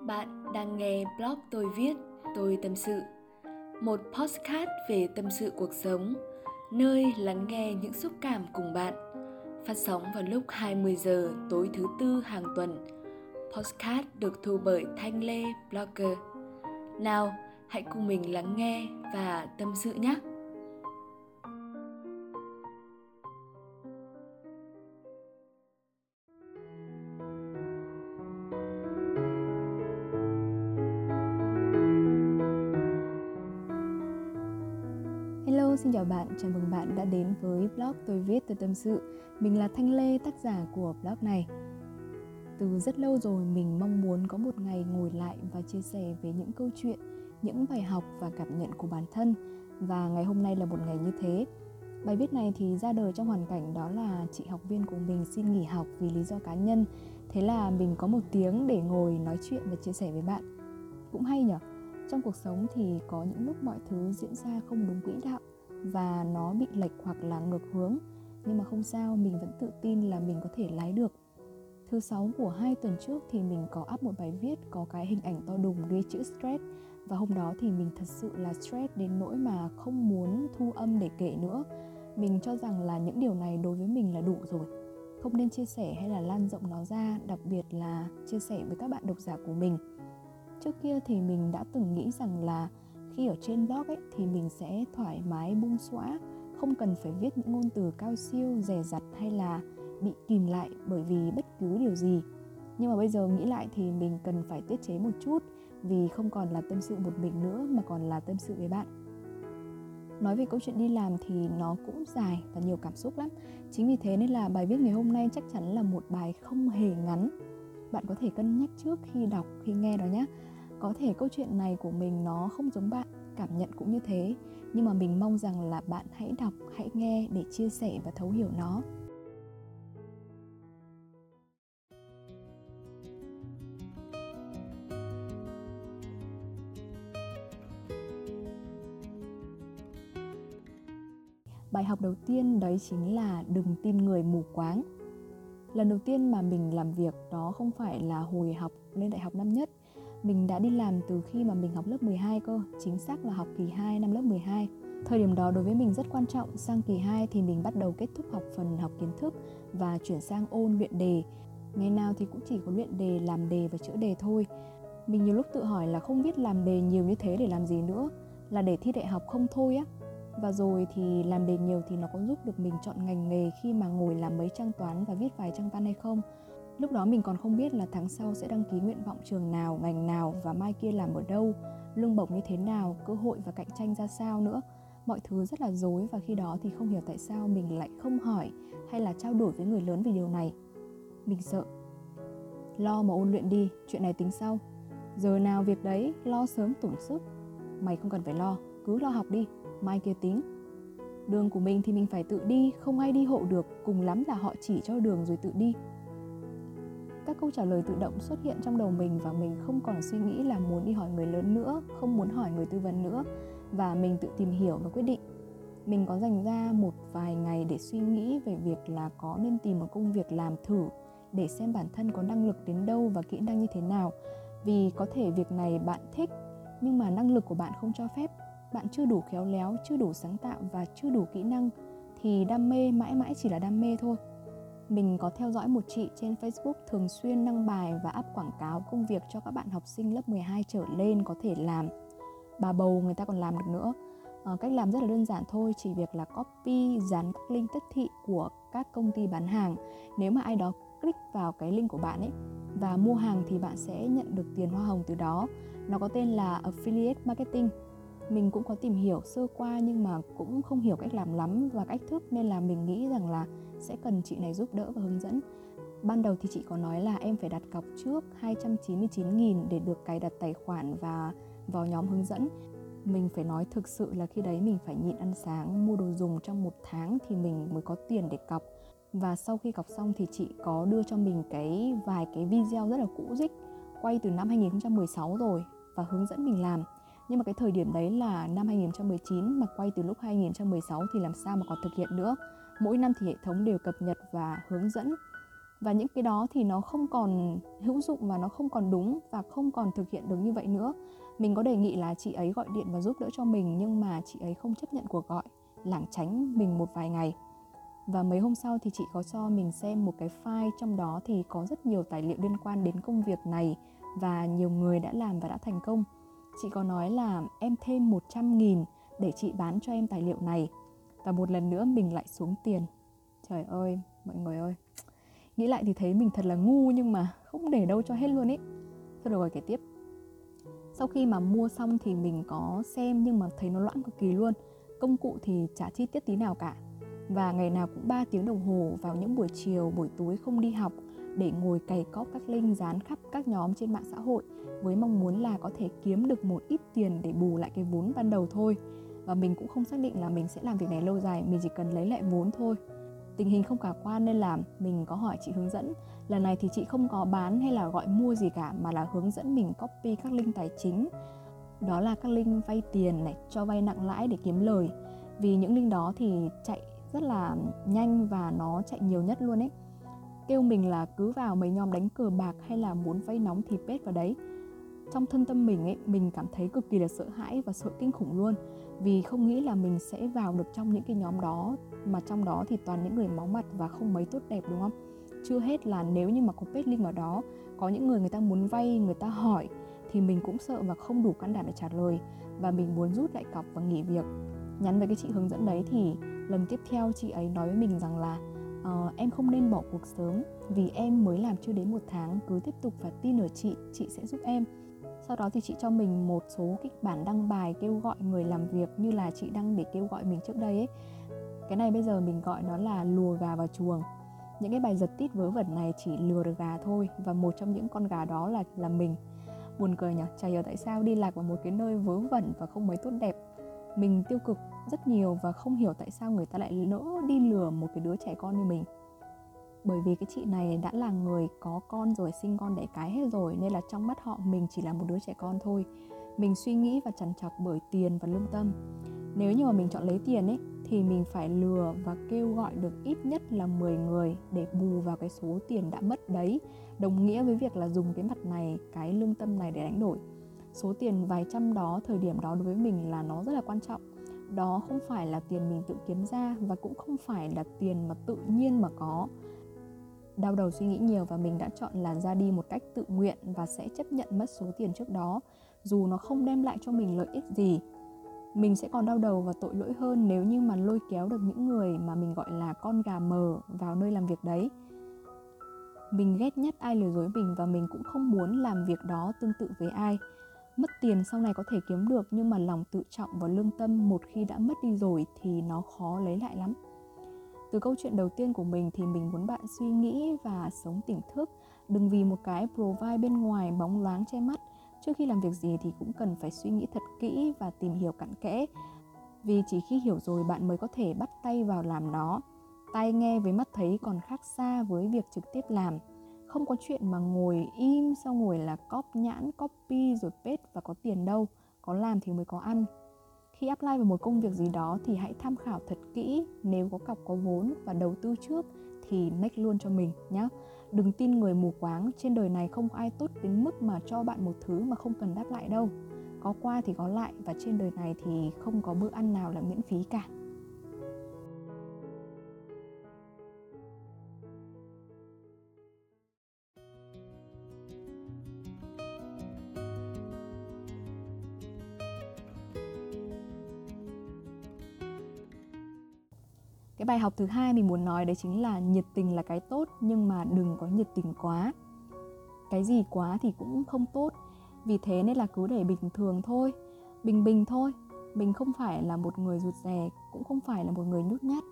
Bạn đang nghe blog tôi viết, tôi tâm sự. Một postcard về tâm sự cuộc sống, nơi lắng nghe những xúc cảm cùng bạn. Phát sóng vào lúc 20 giờ tối thứ tư hàng tuần. Postcard được thu bởi Thanh Lê Blogger. Nào, hãy cùng mình lắng nghe và tâm sự nhé. Xin chào bạn, chào mừng bạn đã đến với blog tôi viết tôi tâm sự. Mình là Thanh Lê, tác giả của blog này. Từ rất lâu rồi mình mong muốn có một ngày ngồi lại và chia sẻ về những câu chuyện, những bài học và cảm nhận của bản thân. Và ngày hôm nay là một ngày như thế. Bài viết này thì ra đời trong hoàn cảnh đó là chị học viên của mình xin nghỉ học vì lý do cá nhân. Thế là mình có một tiếng để ngồi nói chuyện và chia sẻ với bạn. Cũng hay nhở? Trong cuộc sống thì có những lúc mọi thứ diễn ra không đúng quỹ đạo và nó bị lệch hoặc là ngược hướng. Nhưng mà không sao, mình vẫn tự tin là mình có thể lái được. Thứ sáu của hai tuần trước thì mình có up một bài viết có cái hình ảnh to đùng ghi chữ stress. Và hôm đó thì mình thật sự là stress đến nỗi mà không muốn thu âm để kể nữa. Mình cho rằng là những điều này đối với mình là đủ rồi. Không nên chia sẻ hay là lan rộng nó ra, đặc biệt là chia sẻ với các bạn độc giả của mình. Trước kia thì mình đã từng nghĩ rằng là khi ở trên blog ấy, thì mình sẽ thoải mái bung xõa, không cần phải viết những ngôn từ cao siêu, dè dặt hay là bị kìm lại bởi vì bất cứ điều gì. Nhưng mà bây giờ nghĩ lại thì mình cần phải tiết chế một chút vì không còn là tâm sự một mình nữa mà còn là tâm sự với bạn. Nói về câu chuyện đi làm thì nó cũng dài và nhiều cảm xúc lắm. Chính vì thế nên là bài viết ngày hôm nay chắc chắn là một bài không hề ngắn. Bạn có thể cân nhắc trước khi đọc, khi nghe đó nhé có thể câu chuyện này của mình nó không giống bạn, cảm nhận cũng như thế. Nhưng mà mình mong rằng là bạn hãy đọc, hãy nghe để chia sẻ và thấu hiểu nó. Bài học đầu tiên đấy chính là đừng tin người mù quáng. Lần đầu tiên mà mình làm việc đó không phải là hồi học lên đại học năm nhất mình đã đi làm từ khi mà mình học lớp 12 cơ, chính xác là học kỳ 2 năm lớp 12. Thời điểm đó đối với mình rất quan trọng, sang kỳ 2 thì mình bắt đầu kết thúc học phần học kiến thức và chuyển sang ôn luyện đề. Ngày nào thì cũng chỉ có luyện đề, làm đề và chữa đề thôi. Mình nhiều lúc tự hỏi là không biết làm đề nhiều như thế để làm gì nữa, là để thi đại học không thôi á. Và rồi thì làm đề nhiều thì nó có giúp được mình chọn ngành nghề khi mà ngồi làm mấy trang toán và viết vài trang văn hay không? Lúc đó mình còn không biết là tháng sau sẽ đăng ký nguyện vọng trường nào, ngành nào và mai kia làm ở đâu, lương bổng như thế nào, cơ hội và cạnh tranh ra sao nữa. Mọi thứ rất là dối và khi đó thì không hiểu tại sao mình lại không hỏi hay là trao đổi với người lớn về điều này. Mình sợ. Lo mà ôn luyện đi, chuyện này tính sau. Giờ nào việc đấy, lo sớm tổn sức. Mày không cần phải lo, cứ lo học đi, mai kia tính. Đường của mình thì mình phải tự đi, không ai đi hộ được, cùng lắm là họ chỉ cho đường rồi tự đi các câu trả lời tự động xuất hiện trong đầu mình và mình không còn suy nghĩ là muốn đi hỏi người lớn nữa, không muốn hỏi người tư vấn nữa. Và mình tự tìm hiểu và quyết định. Mình có dành ra một vài ngày để suy nghĩ về việc là có nên tìm một công việc làm thử, để xem bản thân có năng lực đến đâu và kỹ năng như thế nào. Vì có thể việc này bạn thích, nhưng mà năng lực của bạn không cho phép. Bạn chưa đủ khéo léo, chưa đủ sáng tạo và chưa đủ kỹ năng, thì đam mê mãi mãi chỉ là đam mê thôi mình có theo dõi một chị trên Facebook thường xuyên đăng bài và áp quảng cáo công việc cho các bạn học sinh lớp 12 trở lên có thể làm. Bà bầu người ta còn làm được nữa. À, cách làm rất là đơn giản thôi, chỉ việc là copy, dán các link tất thị của các công ty bán hàng. Nếu mà ai đó click vào cái link của bạn ấy và mua hàng thì bạn sẽ nhận được tiền hoa hồng từ đó. Nó có tên là Affiliate Marketing mình cũng có tìm hiểu sơ qua nhưng mà cũng không hiểu cách làm lắm và cách thức nên là mình nghĩ rằng là sẽ cần chị này giúp đỡ và hướng dẫn. Ban đầu thì chị có nói là em phải đặt cọc trước 299.000 để được cài đặt tài khoản và vào nhóm hướng dẫn. Mình phải nói thực sự là khi đấy mình phải nhịn ăn sáng, mua đồ dùng trong một tháng thì mình mới có tiền để cọc. Và sau khi cọc xong thì chị có đưa cho mình cái vài cái video rất là cũ dích quay từ năm 2016 rồi và hướng dẫn mình làm nhưng mà cái thời điểm đấy là năm 2019 mà quay từ lúc 2016 thì làm sao mà còn thực hiện nữa mỗi năm thì hệ thống đều cập nhật và hướng dẫn và những cái đó thì nó không còn hữu dụng và nó không còn đúng và không còn thực hiện được như vậy nữa mình có đề nghị là chị ấy gọi điện và giúp đỡ cho mình, nhưng mà chị ấy không chấp nhận cuộc gọi, lảng tránh mình một vài ngày và mấy hôm sau thì chị có cho mình xem một cái file, trong đó thì có rất nhiều tài liệu liên quan đến công việc này và nhiều người đã làm và đã thành công. Chị có nói là em thêm 100 nghìn để chị bán cho em tài liệu này. Và một lần nữa mình lại xuống tiền. Trời ơi, mọi người ơi. Nghĩ lại thì thấy mình thật là ngu nhưng mà không để đâu cho hết luôn ý. Thôi được rồi kể tiếp. Sau khi mà mua xong thì mình có xem nhưng mà thấy nó loãng cực kỳ luôn. Công cụ thì chả chi tiết tí nào cả và ngày nào cũng 3 tiếng đồng hồ vào những buổi chiều, buổi tối không đi học để ngồi cày cóp các link dán khắp các nhóm trên mạng xã hội với mong muốn là có thể kiếm được một ít tiền để bù lại cái vốn ban đầu thôi. Và mình cũng không xác định là mình sẽ làm việc này lâu dài, mình chỉ cần lấy lại vốn thôi. Tình hình không khả quan nên là mình có hỏi chị hướng dẫn. Lần này thì chị không có bán hay là gọi mua gì cả mà là hướng dẫn mình copy các link tài chính. Đó là các link vay tiền này, cho vay nặng lãi để kiếm lời. Vì những link đó thì chạy rất là nhanh và nó chạy nhiều nhất luôn ấy kêu mình là cứ vào mấy nhóm đánh cờ bạc hay là muốn vay nóng thì pết vào đấy trong thân tâm mình ấy mình cảm thấy cực kỳ là sợ hãi và sợ kinh khủng luôn vì không nghĩ là mình sẽ vào được trong những cái nhóm đó mà trong đó thì toàn những người máu mặt và không mấy tốt đẹp đúng không? Chưa hết là nếu như mà có pet link vào đó có những người người ta muốn vay người ta hỏi thì mình cũng sợ và không đủ can đảm để trả lời. Và mình muốn rút lại cọc và nghỉ việc. Nhắn với cái chị hướng dẫn đấy thì lần tiếp theo chị ấy nói với mình rằng là uh, em không nên bỏ cuộc sớm vì em mới làm chưa đến một tháng cứ tiếp tục và tin ở chị chị sẽ giúp em sau đó thì chị cho mình một số kịch bản đăng bài kêu gọi người làm việc như là chị đăng để kêu gọi mình trước đây ấy. Cái này bây giờ mình gọi nó là lùa gà vào chuồng. Những cái bài giật tít vớ vẩn này chỉ lừa được gà thôi và một trong những con gà đó là là mình. Buồn cười nhỉ chả hiểu tại sao đi lạc vào một cái nơi vớ vẩn và không mấy tốt đẹp. Mình tiêu cực rất nhiều và không hiểu tại sao người ta lại lỡ đi lừa một cái đứa trẻ con như mình bởi vì cái chị này đã là người có con rồi, sinh con đẻ cái hết rồi, nên là trong mắt họ mình chỉ là một đứa trẻ con thôi. Mình suy nghĩ và chằn chọc bởi tiền và lương tâm. Nếu như mà mình chọn lấy tiền ấy, thì mình phải lừa và kêu gọi được ít nhất là 10 người để bù vào cái số tiền đã mất đấy. Đồng nghĩa với việc là dùng cái mặt này, cái lương tâm này để đánh đổi. Số tiền vài trăm đó, thời điểm đó đối với mình là nó rất là quan trọng. Đó không phải là tiền mình tự kiếm ra và cũng không phải là tiền mà tự nhiên mà có đau đầu suy nghĩ nhiều và mình đã chọn là ra đi một cách tự nguyện và sẽ chấp nhận mất số tiền trước đó, dù nó không đem lại cho mình lợi ích gì. Mình sẽ còn đau đầu và tội lỗi hơn nếu như mà lôi kéo được những người mà mình gọi là con gà mờ vào nơi làm việc đấy. Mình ghét nhất ai lừa dối mình và mình cũng không muốn làm việc đó tương tự với ai. Mất tiền sau này có thể kiếm được nhưng mà lòng tự trọng và lương tâm một khi đã mất đi rồi thì nó khó lấy lại lắm từ câu chuyện đầu tiên của mình thì mình muốn bạn suy nghĩ và sống tỉnh thức. Đừng vì một cái provide bên ngoài bóng loáng che mắt. Trước khi làm việc gì thì cũng cần phải suy nghĩ thật kỹ và tìm hiểu cặn kẽ. Vì chỉ khi hiểu rồi bạn mới có thể bắt tay vào làm nó. Tai nghe với mắt thấy còn khác xa với việc trực tiếp làm. Không có chuyện mà ngồi im sau ngồi là cóp nhãn copy rồi paste và có tiền đâu. Có làm thì mới có ăn khi apply vào một công việc gì đó thì hãy tham khảo thật kỹ. Nếu có cọc có vốn và đầu tư trước thì make luôn cho mình nhé đừng tin người mù quáng, trên đời này không có ai tốt đến mức mà cho bạn một thứ mà không cần đáp lại đâu. Có qua thì có lại và trên đời này thì không có bữa ăn nào là miễn phí cả. Cái bài học thứ hai mình muốn nói đấy chính là nhiệt tình là cái tốt, nhưng mà đừng có nhiệt tình quá. Cái gì quá thì cũng không tốt. Vì thế nên là cứ để bình thường thôi, bình bình thôi. Mình không phải là một người rụt rè, cũng không phải là một người nhút nhát,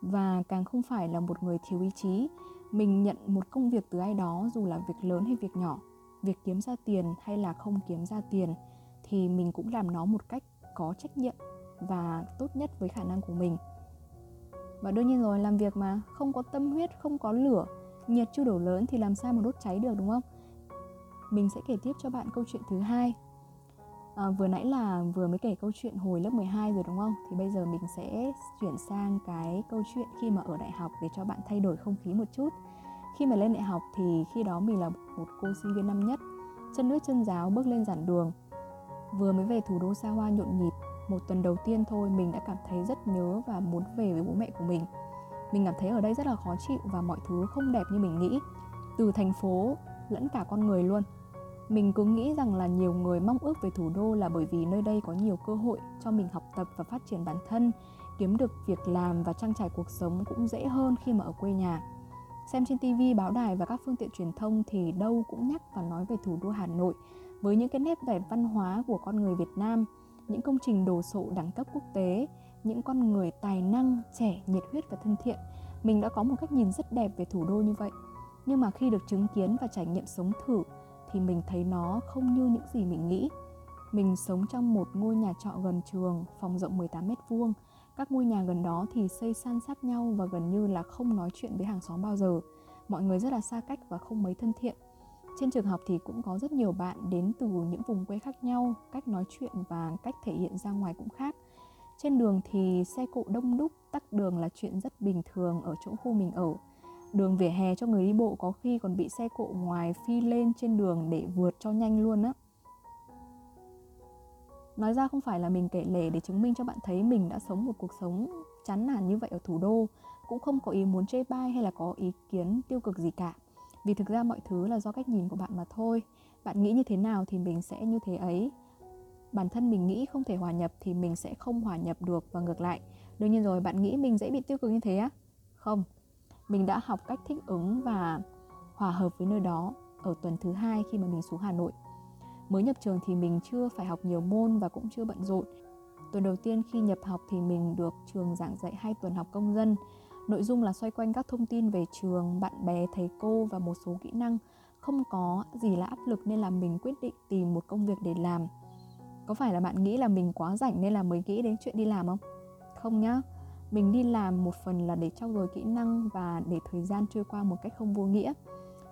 và càng không phải là một người thiếu ý chí. Mình nhận một công việc từ ai đó, dù là việc lớn hay việc nhỏ, việc kiếm ra tiền hay là không kiếm ra tiền, thì mình cũng làm nó một cách có trách nhiệm và tốt nhất với khả năng của mình và đương nhiên rồi làm việc mà không có tâm huyết không có lửa nhiệt chưa đổ lớn thì làm sao mà đốt cháy được đúng không? Mình sẽ kể tiếp cho bạn câu chuyện thứ hai. À, vừa nãy là vừa mới kể câu chuyện hồi lớp 12 rồi đúng không? Thì bây giờ mình sẽ chuyển sang cái câu chuyện khi mà ở đại học để cho bạn thay đổi không khí một chút. Khi mà lên đại học thì khi đó mình là một cô sinh viên năm nhất chân nước chân giáo bước lên giảng đường. Vừa mới về thủ đô xa hoa nhộn nhịp một tuần đầu tiên thôi mình đã cảm thấy rất nhớ và muốn về với bố mẹ của mình. Mình cảm thấy ở đây rất là khó chịu và mọi thứ không đẹp như mình nghĩ từ thành phố lẫn cả con người luôn. Mình cứ nghĩ rằng là nhiều người mong ước về thủ đô là bởi vì nơi đây có nhiều cơ hội cho mình học tập và phát triển bản thân kiếm được việc làm và trang trải cuộc sống cũng dễ hơn khi mà ở quê nhà. Xem trên TV, báo đài và các phương tiện truyền thông thì đâu cũng nhắc và nói về thủ đô Hà Nội với những cái nét vẻ văn hóa của con người Việt Nam, những công trình đồ sộ đẳng cấp quốc tế, những con người tài năng, trẻ, nhiệt huyết và thân thiện. Mình đã có một cách nhìn rất đẹp về thủ đô như vậy. Nhưng mà khi được chứng kiến và trải nghiệm sống thử thì mình thấy nó không như những gì mình nghĩ. Mình sống trong một ngôi nhà trọ gần trường, phòng rộng 18 mét vuông. Các ngôi nhà gần đó thì xây san sát nhau và gần như là không nói chuyện với hàng xóm bao giờ. Mọi người rất là xa cách và không mấy thân thiện. Trên trường học thì cũng có rất nhiều bạn đến từ những vùng quê khác nhau, cách nói chuyện và cách thể hiện ra ngoài cũng khác. Trên đường thì xe cộ đông đúc, tắc đường là chuyện rất bình thường ở chỗ khu mình ở. Đường vỉa hè cho người đi bộ có khi còn bị xe cộ ngoài phi lên trên đường để vượt cho nhanh luôn á. Nói ra không phải là mình kể lể để chứng minh cho bạn thấy mình đã sống một cuộc sống chán nản như vậy ở thủ đô Cũng không có ý muốn chê bai hay là có ý kiến tiêu cực gì cả vì thực ra mọi thứ là do cách nhìn của bạn mà thôi. Bạn nghĩ như thế nào thì mình sẽ như thế ấy. Bản thân mình nghĩ không thể hòa nhập thì mình sẽ không hòa nhập được và ngược lại. Đương nhiên rồi bạn nghĩ mình dễ bị tiêu cực như thế á? Không, mình đã học cách thích ứng và hòa hợp với nơi đó ở tuần thứ hai khi mà mình xuống Hà Nội. Mới nhập trường thì mình chưa phải học nhiều môn và cũng chưa bận rộn. Tuần đầu tiên khi nhập học thì mình được trường giảng dạy hai tuần học công dân nội dung là xoay quanh các thông tin về trường, bạn bè, thầy cô và một số kỹ năng. Không có gì là áp lực nên là mình quyết định tìm một công việc để làm. Có phải là bạn nghĩ là mình quá rảnh nên là mới nghĩ đến chuyện đi làm không? Không nhá. Mình đi làm một phần là để trau dồi kỹ năng và để thời gian trôi qua một cách không vô nghĩa.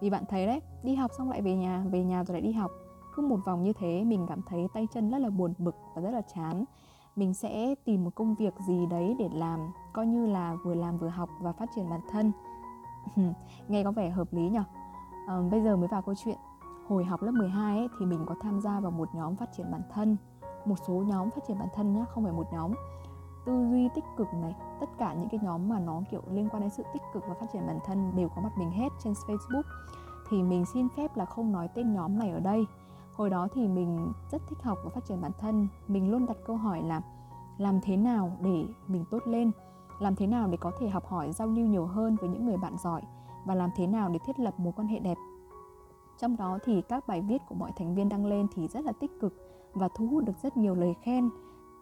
Vì bạn thấy đấy, đi học xong lại về nhà về nhà rồi lại đi học. Cứ một vòng như thế, mình cảm thấy tay chân rất là buồn bực và rất là chán mình sẽ tìm một công việc gì đấy để làm coi như là vừa làm vừa học và phát triển bản thân. Nghe có vẻ hợp lý nhỉ? À, bây giờ mới vào câu chuyện. Hồi học lớp 12 ấy, thì mình có tham gia vào một nhóm phát triển bản thân. Một số nhóm phát triển bản thân nhé, không phải một nhóm. Tư duy tích cực này tất cả những cái nhóm mà nó kiểu liên quan đến sự tích cực và phát triển bản thân đều có mặt mình hết trên Facebook. Thì mình xin phép là không nói tên nhóm này ở đây hồi đó thì mình rất thích học và phát triển bản thân. Mình luôn đặt câu hỏi là làm thế nào để mình tốt lên? Làm thế nào để có thể học hỏi giao lưu nhiều hơn với những người bạn giỏi? Và làm thế nào để thiết lập mối quan hệ đẹp? Trong đó thì các bài viết của mọi thành viên đăng lên thì rất là tích cực và thu hút được rất nhiều lời khen,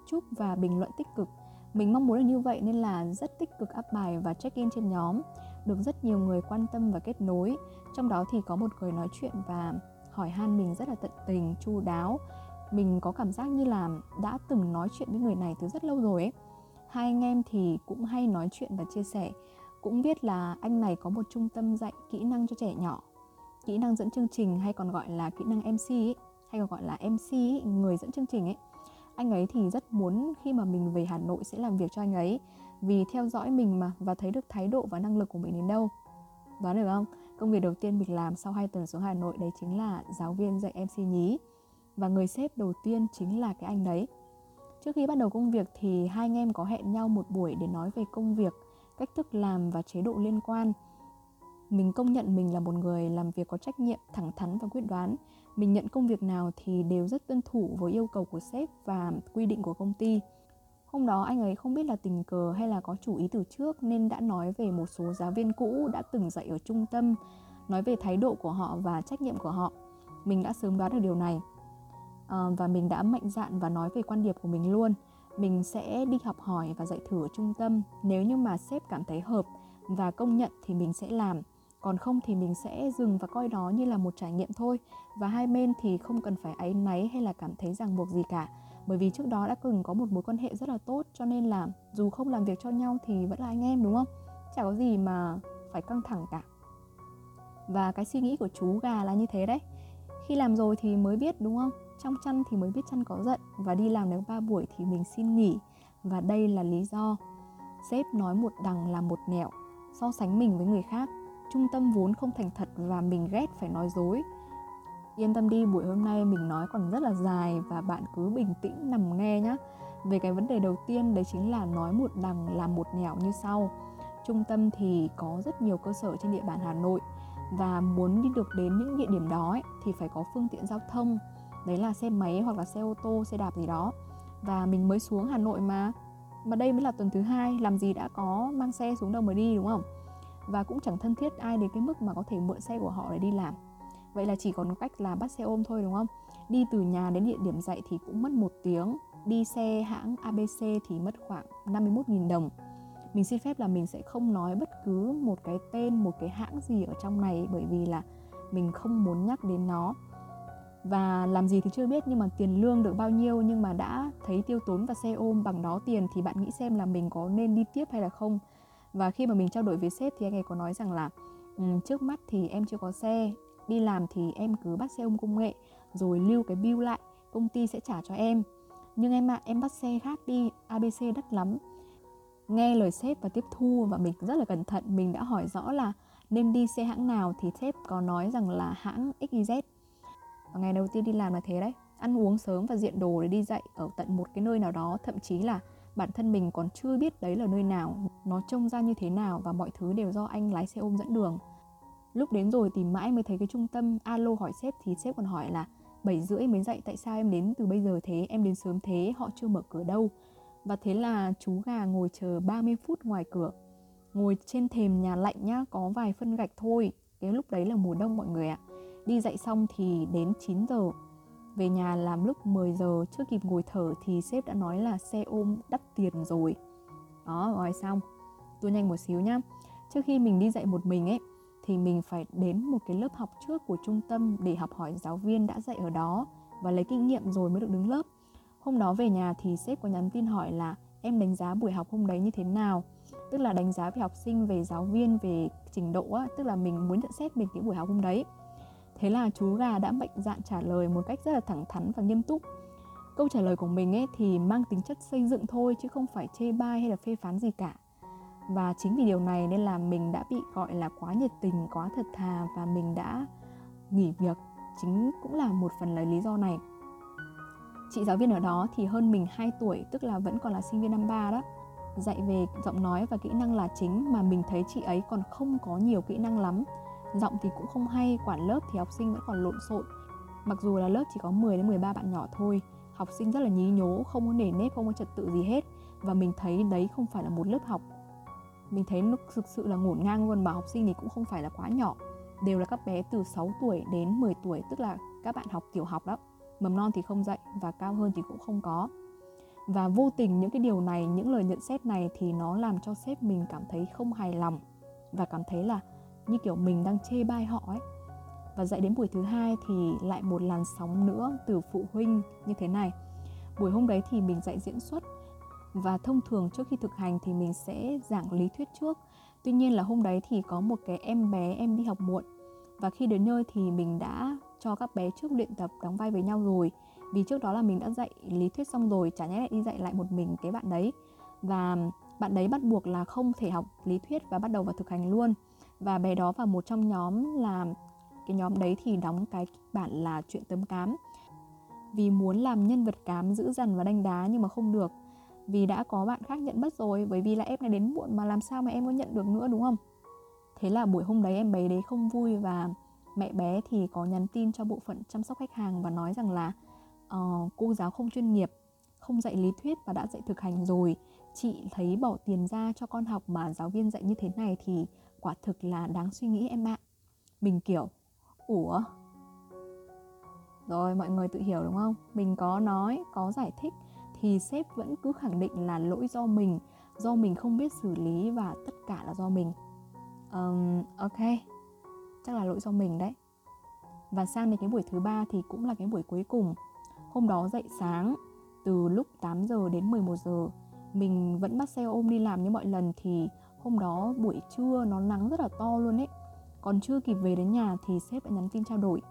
chúc và bình luận tích cực. Mình mong muốn là như vậy nên là rất tích cực up bài và check in trên nhóm, được rất nhiều người quan tâm và kết nối. Trong đó thì có một người nói chuyện và hỏi han mình rất là tận tình chu đáo. Mình có cảm giác như là đã từng nói chuyện với người này từ rất lâu rồi ấy. Hai anh em thì cũng hay nói chuyện và chia sẻ. Cũng biết là anh này có một trung tâm dạy kỹ năng cho trẻ nhỏ. Kỹ năng dẫn chương trình hay còn gọi là kỹ năng mc ấy, hay còn gọi là mc ấy, người dẫn chương trình ấy. Anh ấy thì rất muốn khi mà mình về hà nội sẽ làm việc cho anh ấy vì theo dõi mình mà và thấy được thái độ và năng lực của mình đến đâu. Đoán được không? Công việc đầu tiên mình làm sau 2 tuần xuống Hà Nội đấy chính là giáo viên dạy MC nhí Và người sếp đầu tiên chính là cái anh đấy Trước khi bắt đầu công việc thì hai anh em có hẹn nhau một buổi để nói về công việc, cách thức làm và chế độ liên quan mình công nhận mình là một người làm việc có trách nhiệm, thẳng thắn và quyết đoán. Mình nhận công việc nào thì đều rất tuân thủ với yêu cầu của sếp và quy định của công ty. Hôm đó anh ấy không biết là tình cờ hay là có chủ ý từ trước nên đã nói về một số giáo viên cũ đã từng dạy ở trung tâm, nói về thái độ của họ và trách nhiệm của họ. Mình đã sớm đoán được điều này à, và mình đã mạnh dạn và nói về quan điểm của mình luôn. Mình sẽ đi học hỏi và dạy thử ở trung tâm. Nếu như mà sếp cảm thấy hợp và công nhận thì mình sẽ làm còn không thì mình sẽ dừng và coi đó như là một trải nghiệm thôi và hai bên thì không cần phải áy náy hay là cảm thấy ràng buộc gì cả bởi vì trước đó đã từng có một mối quan hệ rất là tốt, cho nên là dù không làm việc cho nhau thì vẫn là anh em, đúng không? Chả có gì mà phải căng thẳng cả. Và cái suy nghĩ của chú gà là như thế đấy. Khi làm rồi thì mới biết, đúng không? Trong chăn thì mới biết chăn có giận, và đi làm đến ba buổi thì mình xin nghỉ. Và đây là lý do sếp nói một đằng là một nẻo, so sánh mình với người khác. Trung tâm vốn không thành thật và mình ghét phải nói dối yên tâm đi buổi hôm nay mình nói còn rất là dài và bạn cứ bình tĩnh nằm nghe nhé về cái vấn đề đầu tiên đấy chính là nói một đằng làm một nẻo như sau. Trung tâm thì có rất nhiều cơ sở trên địa bàn hà nội và muốn đi được đến những địa điểm đó ấy, thì phải có phương tiện giao thông đấy là xe máy hoặc là xe ô tô xe đạp gì đó. Và mình mới xuống hà nội mà mà đây mới là tuần thứ hai làm gì đã có mang xe xuống đâu mới đi đúng không? Và cũng chẳng thân thiết ai đến cái mức mà có thể mượn xe của họ để đi làm vậy là chỉ còn cách là bắt xe ôm thôi đúng không? Đi từ nhà đến địa điểm dạy thì cũng mất một tiếng. Đi xe hãng ABC thì mất khoảng 51.000 đồng. Mình xin phép là mình sẽ không nói bất cứ một cái tên một cái hãng gì ở trong này bởi vì là mình không muốn nhắc đến nó. Và làm gì thì chưa biết nhưng mà tiền lương được bao nhiêu nhưng mà đã thấy tiêu tốn và xe ôm bằng đó tiền thì bạn nghĩ xem là mình có nên đi tiếp hay là không? Và khi mà mình trao đổi với sếp thì anh ấy có nói rằng là um, trước mắt thì em chưa có xe đi làm thì em cứ bắt xe ôm công nghệ rồi lưu cái bill lại công ty sẽ trả cho em. Nhưng em ạ à, em bắt xe khác đi abc đắt lắm. Nghe lời sếp và tiếp thu và mình rất là cẩn thận mình đã hỏi rõ là nên đi xe hãng nào thì sếp có nói rằng là hãng XYZ và ngày đầu tiên đi làm là thế đấy ăn uống sớm và diện đồ để đi dạy ở tận một cái nơi nào đó thậm chí là bản thân mình còn chưa biết đấy là nơi nào nó trông ra như thế nào và mọi thứ đều do anh lái xe ôm dẫn đường lúc đến rồi tìm mãi mới thấy cái trung tâm alo hỏi sếp, thì sếp còn hỏi là 7 rưỡi mới dậy, tại sao em đến từ bây giờ thế? Em đến sớm thế, họ chưa mở cửa đâu. Và thế là chú gà ngồi chờ 30 phút ngoài cửa. Ngồi trên thềm nhà lạnh nhá, có vài phân gạch thôi. Cái lúc đấy là mùa đông mọi người ạ. Đi dậy xong thì đến 9 giờ. Về nhà làm lúc 10 giờ, chưa kịp ngồi thở thì sếp đã nói là xe ôm đắt tiền rồi. Đó, rồi xong. Tôi nhanh một xíu nhá. Trước khi mình đi dạy một mình ấy thì mình phải đến một cái lớp học trước của trung tâm để học hỏi giáo viên đã dạy ở đó và lấy kinh nghiệm rồi mới được đứng lớp. Hôm đó về nhà thì sếp có nhắn tin hỏi là em đánh giá buổi học hôm đấy như thế nào? Tức là đánh giá về học sinh về giáo viên về trình độ á, tức là mình muốn nhận xét mình cái buổi học hôm đấy. Thế là chú gà đã mạnh dạn trả lời một cách rất là thẳng thắn và nghiêm túc. Câu trả lời của mình ấy thì mang tính chất xây dựng thôi chứ không phải chê bai hay là phê phán gì cả và chính vì điều này nên là mình đã bị gọi là quá nhiệt tình, quá thật thà và mình đã nghỉ việc. Chính cũng là một phần là lý do này. Chị giáo viên ở đó thì hơn mình 2 tuổi, tức là vẫn còn là sinh viên năm ba đó, dạy về giọng nói và kỹ năng là chính mà mình thấy chị ấy còn không có nhiều kỹ năng lắm. Giọng thì cũng không hay, quản lớp thì học sinh vẫn còn lộn xộn. Mặc dù là lớp chỉ có 10 đến 13 bạn nhỏ thôi, học sinh rất là nhí nhố, không có nề nếp, không có trật tự gì hết. Và mình thấy đấy không phải là một lớp học mình thấy nó thực sự là ngổn ngang luôn mà học sinh thì cũng không phải là quá nhỏ. Đều là các bé từ 6 tuổi đến 10 tuổi, tức là các bạn học tiểu học đó. Mầm non thì không dạy và cao hơn thì cũng không có. Và vô tình những cái điều này, những lời nhận xét này thì nó làm cho sếp mình cảm thấy không hài lòng và cảm thấy là như kiểu mình đang chê bai họ ấy. Và dạy đến buổi thứ hai thì lại một làn sóng nữa từ phụ huynh như thế này. Buổi hôm đấy thì mình dạy diễn xuất và thông thường trước khi thực hành thì mình sẽ giảng lý thuyết trước. Tuy nhiên là hôm đấy thì có một cái em bé, em đi học muộn. Và khi đến nơi thì mình đã cho các bé trước luyện tập đóng vai với nhau rồi. Vì trước đó là mình đã dạy lý thuyết xong rồi, chả nhẽ lại đi dạy lại một mình cái bạn đấy. Và bạn đấy bắt buộc là không thể học lý thuyết và bắt đầu vào thực hành luôn. Và bé đó vào một trong nhóm là, cái nhóm đấy thì đóng cái bản là chuyện tấm cám. Vì muốn làm nhân vật cám dữ dằn và đanh đá nhưng mà không được vì đã có bạn khác nhận mất rồi bởi vì là em này đến muộn mà làm sao mà em có nhận được nữa đúng không? Thế là buổi hôm đấy em bé đấy không vui và mẹ bé thì có nhắn tin cho bộ phận chăm sóc khách hàng và nói rằng là uh, cô giáo không chuyên nghiệp không dạy lý thuyết và đã dạy thực hành rồi. Chị thấy bỏ tiền ra cho con học mà giáo viên dạy như thế này thì quả thực là đáng suy nghĩ em ạ. Mình kiểu ủa? Rồi mọi người tự hiểu đúng không? Mình có nói có giải thích thì sếp vẫn cứ khẳng định là lỗi do mình do mình không biết xử lý và tất cả là do mình. Um, ok chắc là lỗi do mình đấy. Và sang đến cái buổi thứ ba thì cũng là cái buổi cuối cùng. Hôm đó dậy sáng từ lúc 8 giờ đến 11 giờ mình vẫn bắt xe ôm đi làm như mọi lần thì hôm đó buổi trưa nó nắng rất là to luôn ấy. Còn chưa kịp về đến nhà thì sếp đã nhắn tin trao đổi.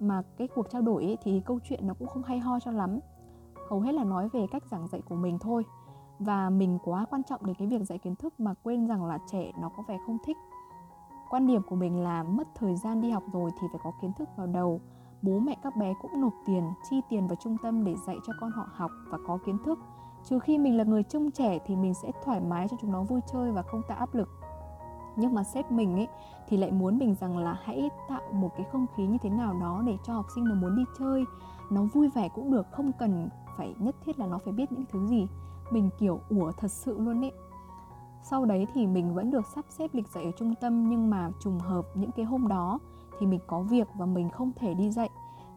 Mà cái cuộc trao đổi ấy thì câu chuyện nó cũng không hay ho cho lắm hầu hết là nói về cách giảng dạy của mình thôi. Và mình quá quan trọng đến cái việc dạy kiến thức mà quên rằng là trẻ nó có vẻ không thích. Quan điểm của mình là mất thời gian đi học rồi thì phải có kiến thức vào đầu. Bố mẹ các bé cũng nộp tiền, chi tiền vào trung tâm để dạy cho con họ học và có kiến thức. Trừ khi mình là người trông trẻ thì mình sẽ thoải mái cho chúng nó vui chơi và không tạo áp lực nhưng mà sếp mình ấy thì lại muốn mình rằng là hãy tạo một cái không khí như thế nào đó để cho học sinh nó muốn đi chơi, nó vui vẻ cũng được, không cần phải nhất thiết là nó phải biết những thứ gì. Mình kiểu ủa thật sự luôn ấy. Sau đấy thì mình vẫn được sắp xếp lịch dạy ở trung tâm, nhưng mà trùng hợp những cái hôm đó thì mình có việc và mình không thể đi dạy.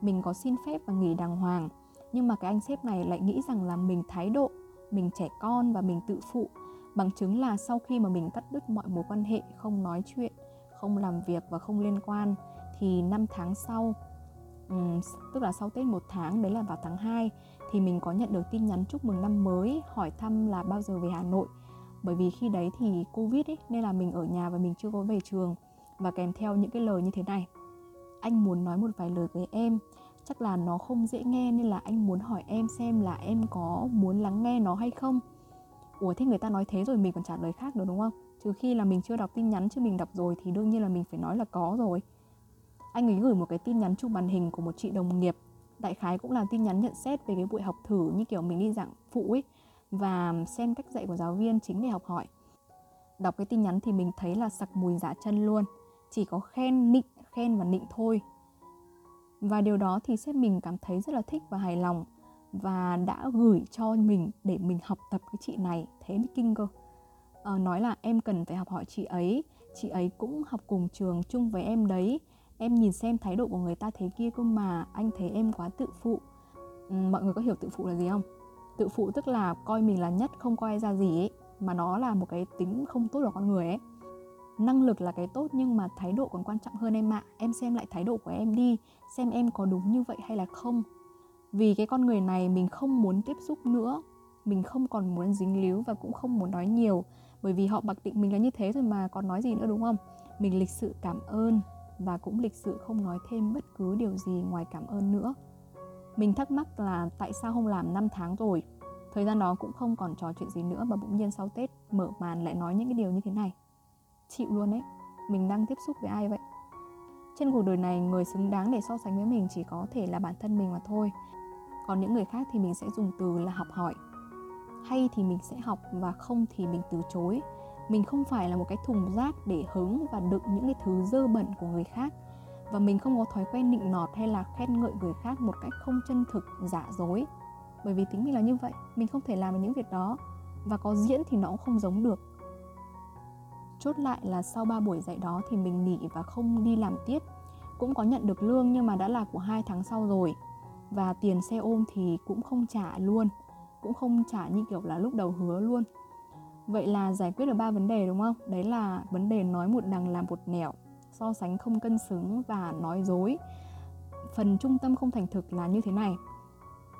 Mình có xin phép và nghỉ đàng hoàng. Nhưng mà cái anh sếp này lại nghĩ rằng là mình thái độ, mình trẻ con và mình tự phụ bằng chứng là sau khi mà mình cắt đứt mọi mối quan hệ không nói chuyện không làm việc và không liên quan thì năm tháng sau um, tức là sau Tết một tháng đấy là vào tháng 2 thì mình có nhận được tin nhắn chúc mừng năm mới hỏi thăm là bao giờ về Hà Nội. Bởi vì khi đấy thì Covid ấy nên là mình ở nhà và mình chưa có về trường. Và kèm theo những cái lời như thế này. Anh muốn nói một vài lời với em. Chắc là nó không dễ nghe nên là anh muốn hỏi em xem là em có muốn lắng nghe nó hay không ủa, thế người ta nói thế rồi mình còn trả lời khác được đúng không? Trừ khi là mình chưa đọc tin nhắn chứ mình đọc rồi thì đương nhiên là mình phải nói là có rồi. Anh ấy gửi một cái tin nhắn chụp màn hình của một chị đồng nghiệp. Đại khái cũng là tin nhắn nhận xét về cái buổi học thử như kiểu mình đi dạng phụ ấy, và xem cách dạy của giáo viên chính để học hỏi. Đọc cái tin nhắn thì mình thấy là sặc mùi giả chân luôn. Chỉ có khen nịnh, khen và nịnh thôi. Và điều đó thì sếp mình cảm thấy rất là thích và hài lòng và đã gửi cho mình để mình học tập cái chị này thế mới kinh cơ. À, nói là em cần phải học hỏi chị ấy chị ấy cũng học cùng trường chung với em đấy. Em nhìn xem thái độ của người ta thế kia cơ mà anh thấy em quá tự phụ. Ừ, mọi người có hiểu tự phụ là gì không? Tự phụ tức là coi mình là nhất không coi ra gì ấy mà nó là một cái tính không tốt của con người ấy. Năng lực là cái tốt nhưng mà thái độ còn quan trọng hơn em ạ. Em xem lại thái độ của em đi xem em có đúng như vậy hay là không vì cái con người này mình không muốn tiếp xúc nữa, mình không còn muốn dính líu và cũng không muốn nói nhiều. Bởi vì họ mặc định mình là như thế rồi mà còn nói gì nữa, đúng không? Mình lịch sự cảm ơn và cũng lịch sự không nói thêm bất cứ điều gì ngoài cảm ơn nữa. Mình thắc mắc là tại sao không làm 5 tháng rồi? Thời gian đó cũng không còn trò chuyện gì nữa mà bỗng nhiên sau tết mở màn lại nói những cái điều như thế này. Chịu luôn ấy, mình đang tiếp xúc với ai vậy? Trên cuộc đời này, người xứng đáng để so sánh với mình chỉ có thể là bản thân mình mà thôi còn những người khác thì mình sẽ dùng từ là học hỏi. Hay thì mình sẽ học và không thì mình từ chối. Mình không phải là một cái thùng rác để hứng và đựng những cái thứ dơ bẩn của người khác. Và mình không có thói quen nịnh nọt hay là khen ngợi người khác một cách không chân thực, giả dối. Bởi vì tính mình là như vậy, mình không thể làm được những việc đó. Và có diễn thì nó cũng không giống được. Chốt lại là sau 3 buổi dạy đó thì mình nghỉ và không đi làm tiếp. Cũng có nhận được lương nhưng mà đã là của hai tháng sau rồi và tiền xe ôm thì cũng không trả luôn, cũng không trả như kiểu là lúc đầu hứa luôn. Vậy là giải quyết được ba vấn đề đúng không? Đấy là vấn đề nói một đằng làm một nẻo, so sánh không cân xứng và nói dối. Phần trung tâm không thành thực là như thế này.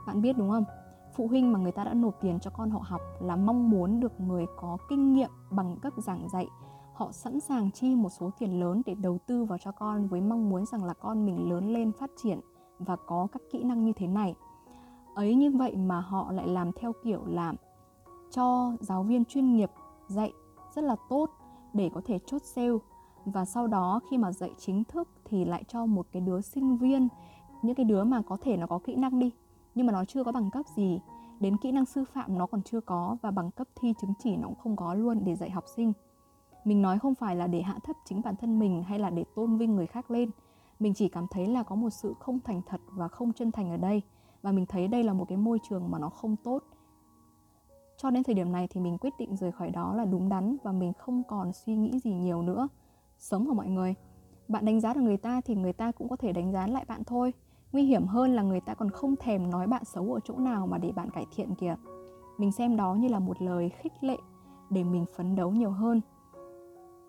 Bạn biết đúng không? Phụ huynh mà người ta đã nộp tiền cho con họ học là mong muốn được người có kinh nghiệm bằng cấp giảng dạy. Họ sẵn sàng chi một số tiền lớn để đầu tư vào cho con với mong muốn rằng là con mình lớn lên phát triển và có các kỹ năng như thế này. Ấy như vậy mà họ lại làm theo kiểu là cho giáo viên chuyên nghiệp dạy rất là tốt để có thể chốt sale. Và sau đó khi mà dạy chính thức thì lại cho một cái đứa sinh viên, những cái đứa mà có thể nó có kỹ năng đi, nhưng mà nó chưa có bằng cấp gì. Đến kỹ năng sư phạm nó còn chưa có và bằng cấp thi chứng chỉ nó cũng không có luôn để dạy học sinh. Mình nói không phải là để hạ thấp chính bản thân mình hay là để tôn vinh người khác lên mình chỉ cảm thấy là có một sự không thành thật và không chân thành ở đây. Và mình thấy đây là một cái môi trường mà nó không tốt. Cho đến thời điểm này thì mình quyết định rời khỏi đó là đúng đắn và mình không còn suy nghĩ gì nhiều nữa. Sống của mọi người? Bạn đánh giá được người ta thì người ta cũng có thể đánh giá lại bạn thôi. Nguy hiểm hơn là người ta còn không thèm nói bạn xấu ở chỗ nào mà để bạn cải thiện kìa. Mình xem đó như là một lời khích lệ để mình phấn đấu nhiều hơn.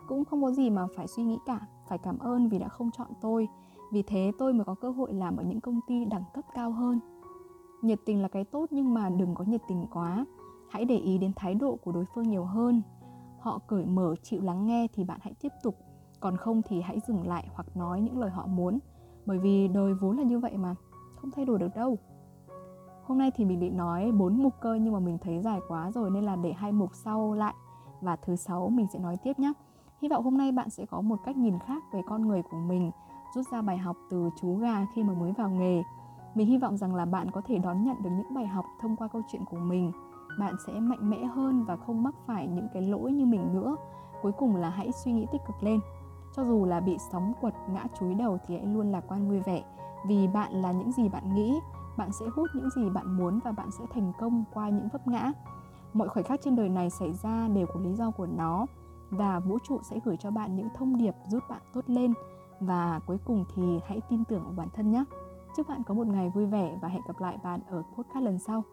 Cũng không có gì mà phải suy nghĩ cả phải cảm ơn vì đã không chọn tôi. Vì thế tôi mới có cơ hội làm ở những công ty đẳng cấp cao hơn. Nhiệt tình là cái tốt nhưng mà đừng có nhiệt tình quá. Hãy để ý đến thái độ của đối phương nhiều hơn. Họ cởi mở, chịu lắng nghe thì bạn hãy tiếp tục. Còn không thì hãy dừng lại hoặc nói những lời họ muốn. Bởi vì đời vốn là như vậy mà, không thay đổi được đâu. Hôm nay thì mình định nói bốn mục cơ nhưng mà mình thấy dài quá rồi nên là để hai mục sau lại. Và thứ sáu mình sẽ nói tiếp nhé Hy vọng hôm nay bạn sẽ có một cách nhìn khác về con người của mình, rút ra bài học từ chú gà khi mà mới vào nghề. Mình hy vọng rằng là bạn có thể đón nhận được những bài học thông qua câu chuyện của mình. Bạn sẽ mạnh mẽ hơn và không mắc phải những cái lỗi như mình nữa. Cuối cùng là hãy suy nghĩ tích cực lên. Cho dù là bị sóng quật ngã chúi đầu thì hãy luôn lạc quan vui vẻ vì bạn là những gì bạn nghĩ, bạn sẽ hút những gì bạn muốn và bạn sẽ thành công qua những vấp ngã. Mọi khoảnh khắc trên đời này xảy ra đều có lý do của nó và vũ trụ sẽ gửi cho bạn những thông điệp giúp bạn tốt lên và cuối cùng thì hãy tin tưởng vào bản thân nhé. Chúc bạn có một ngày vui vẻ và hẹn gặp lại bạn ở podcast lần sau.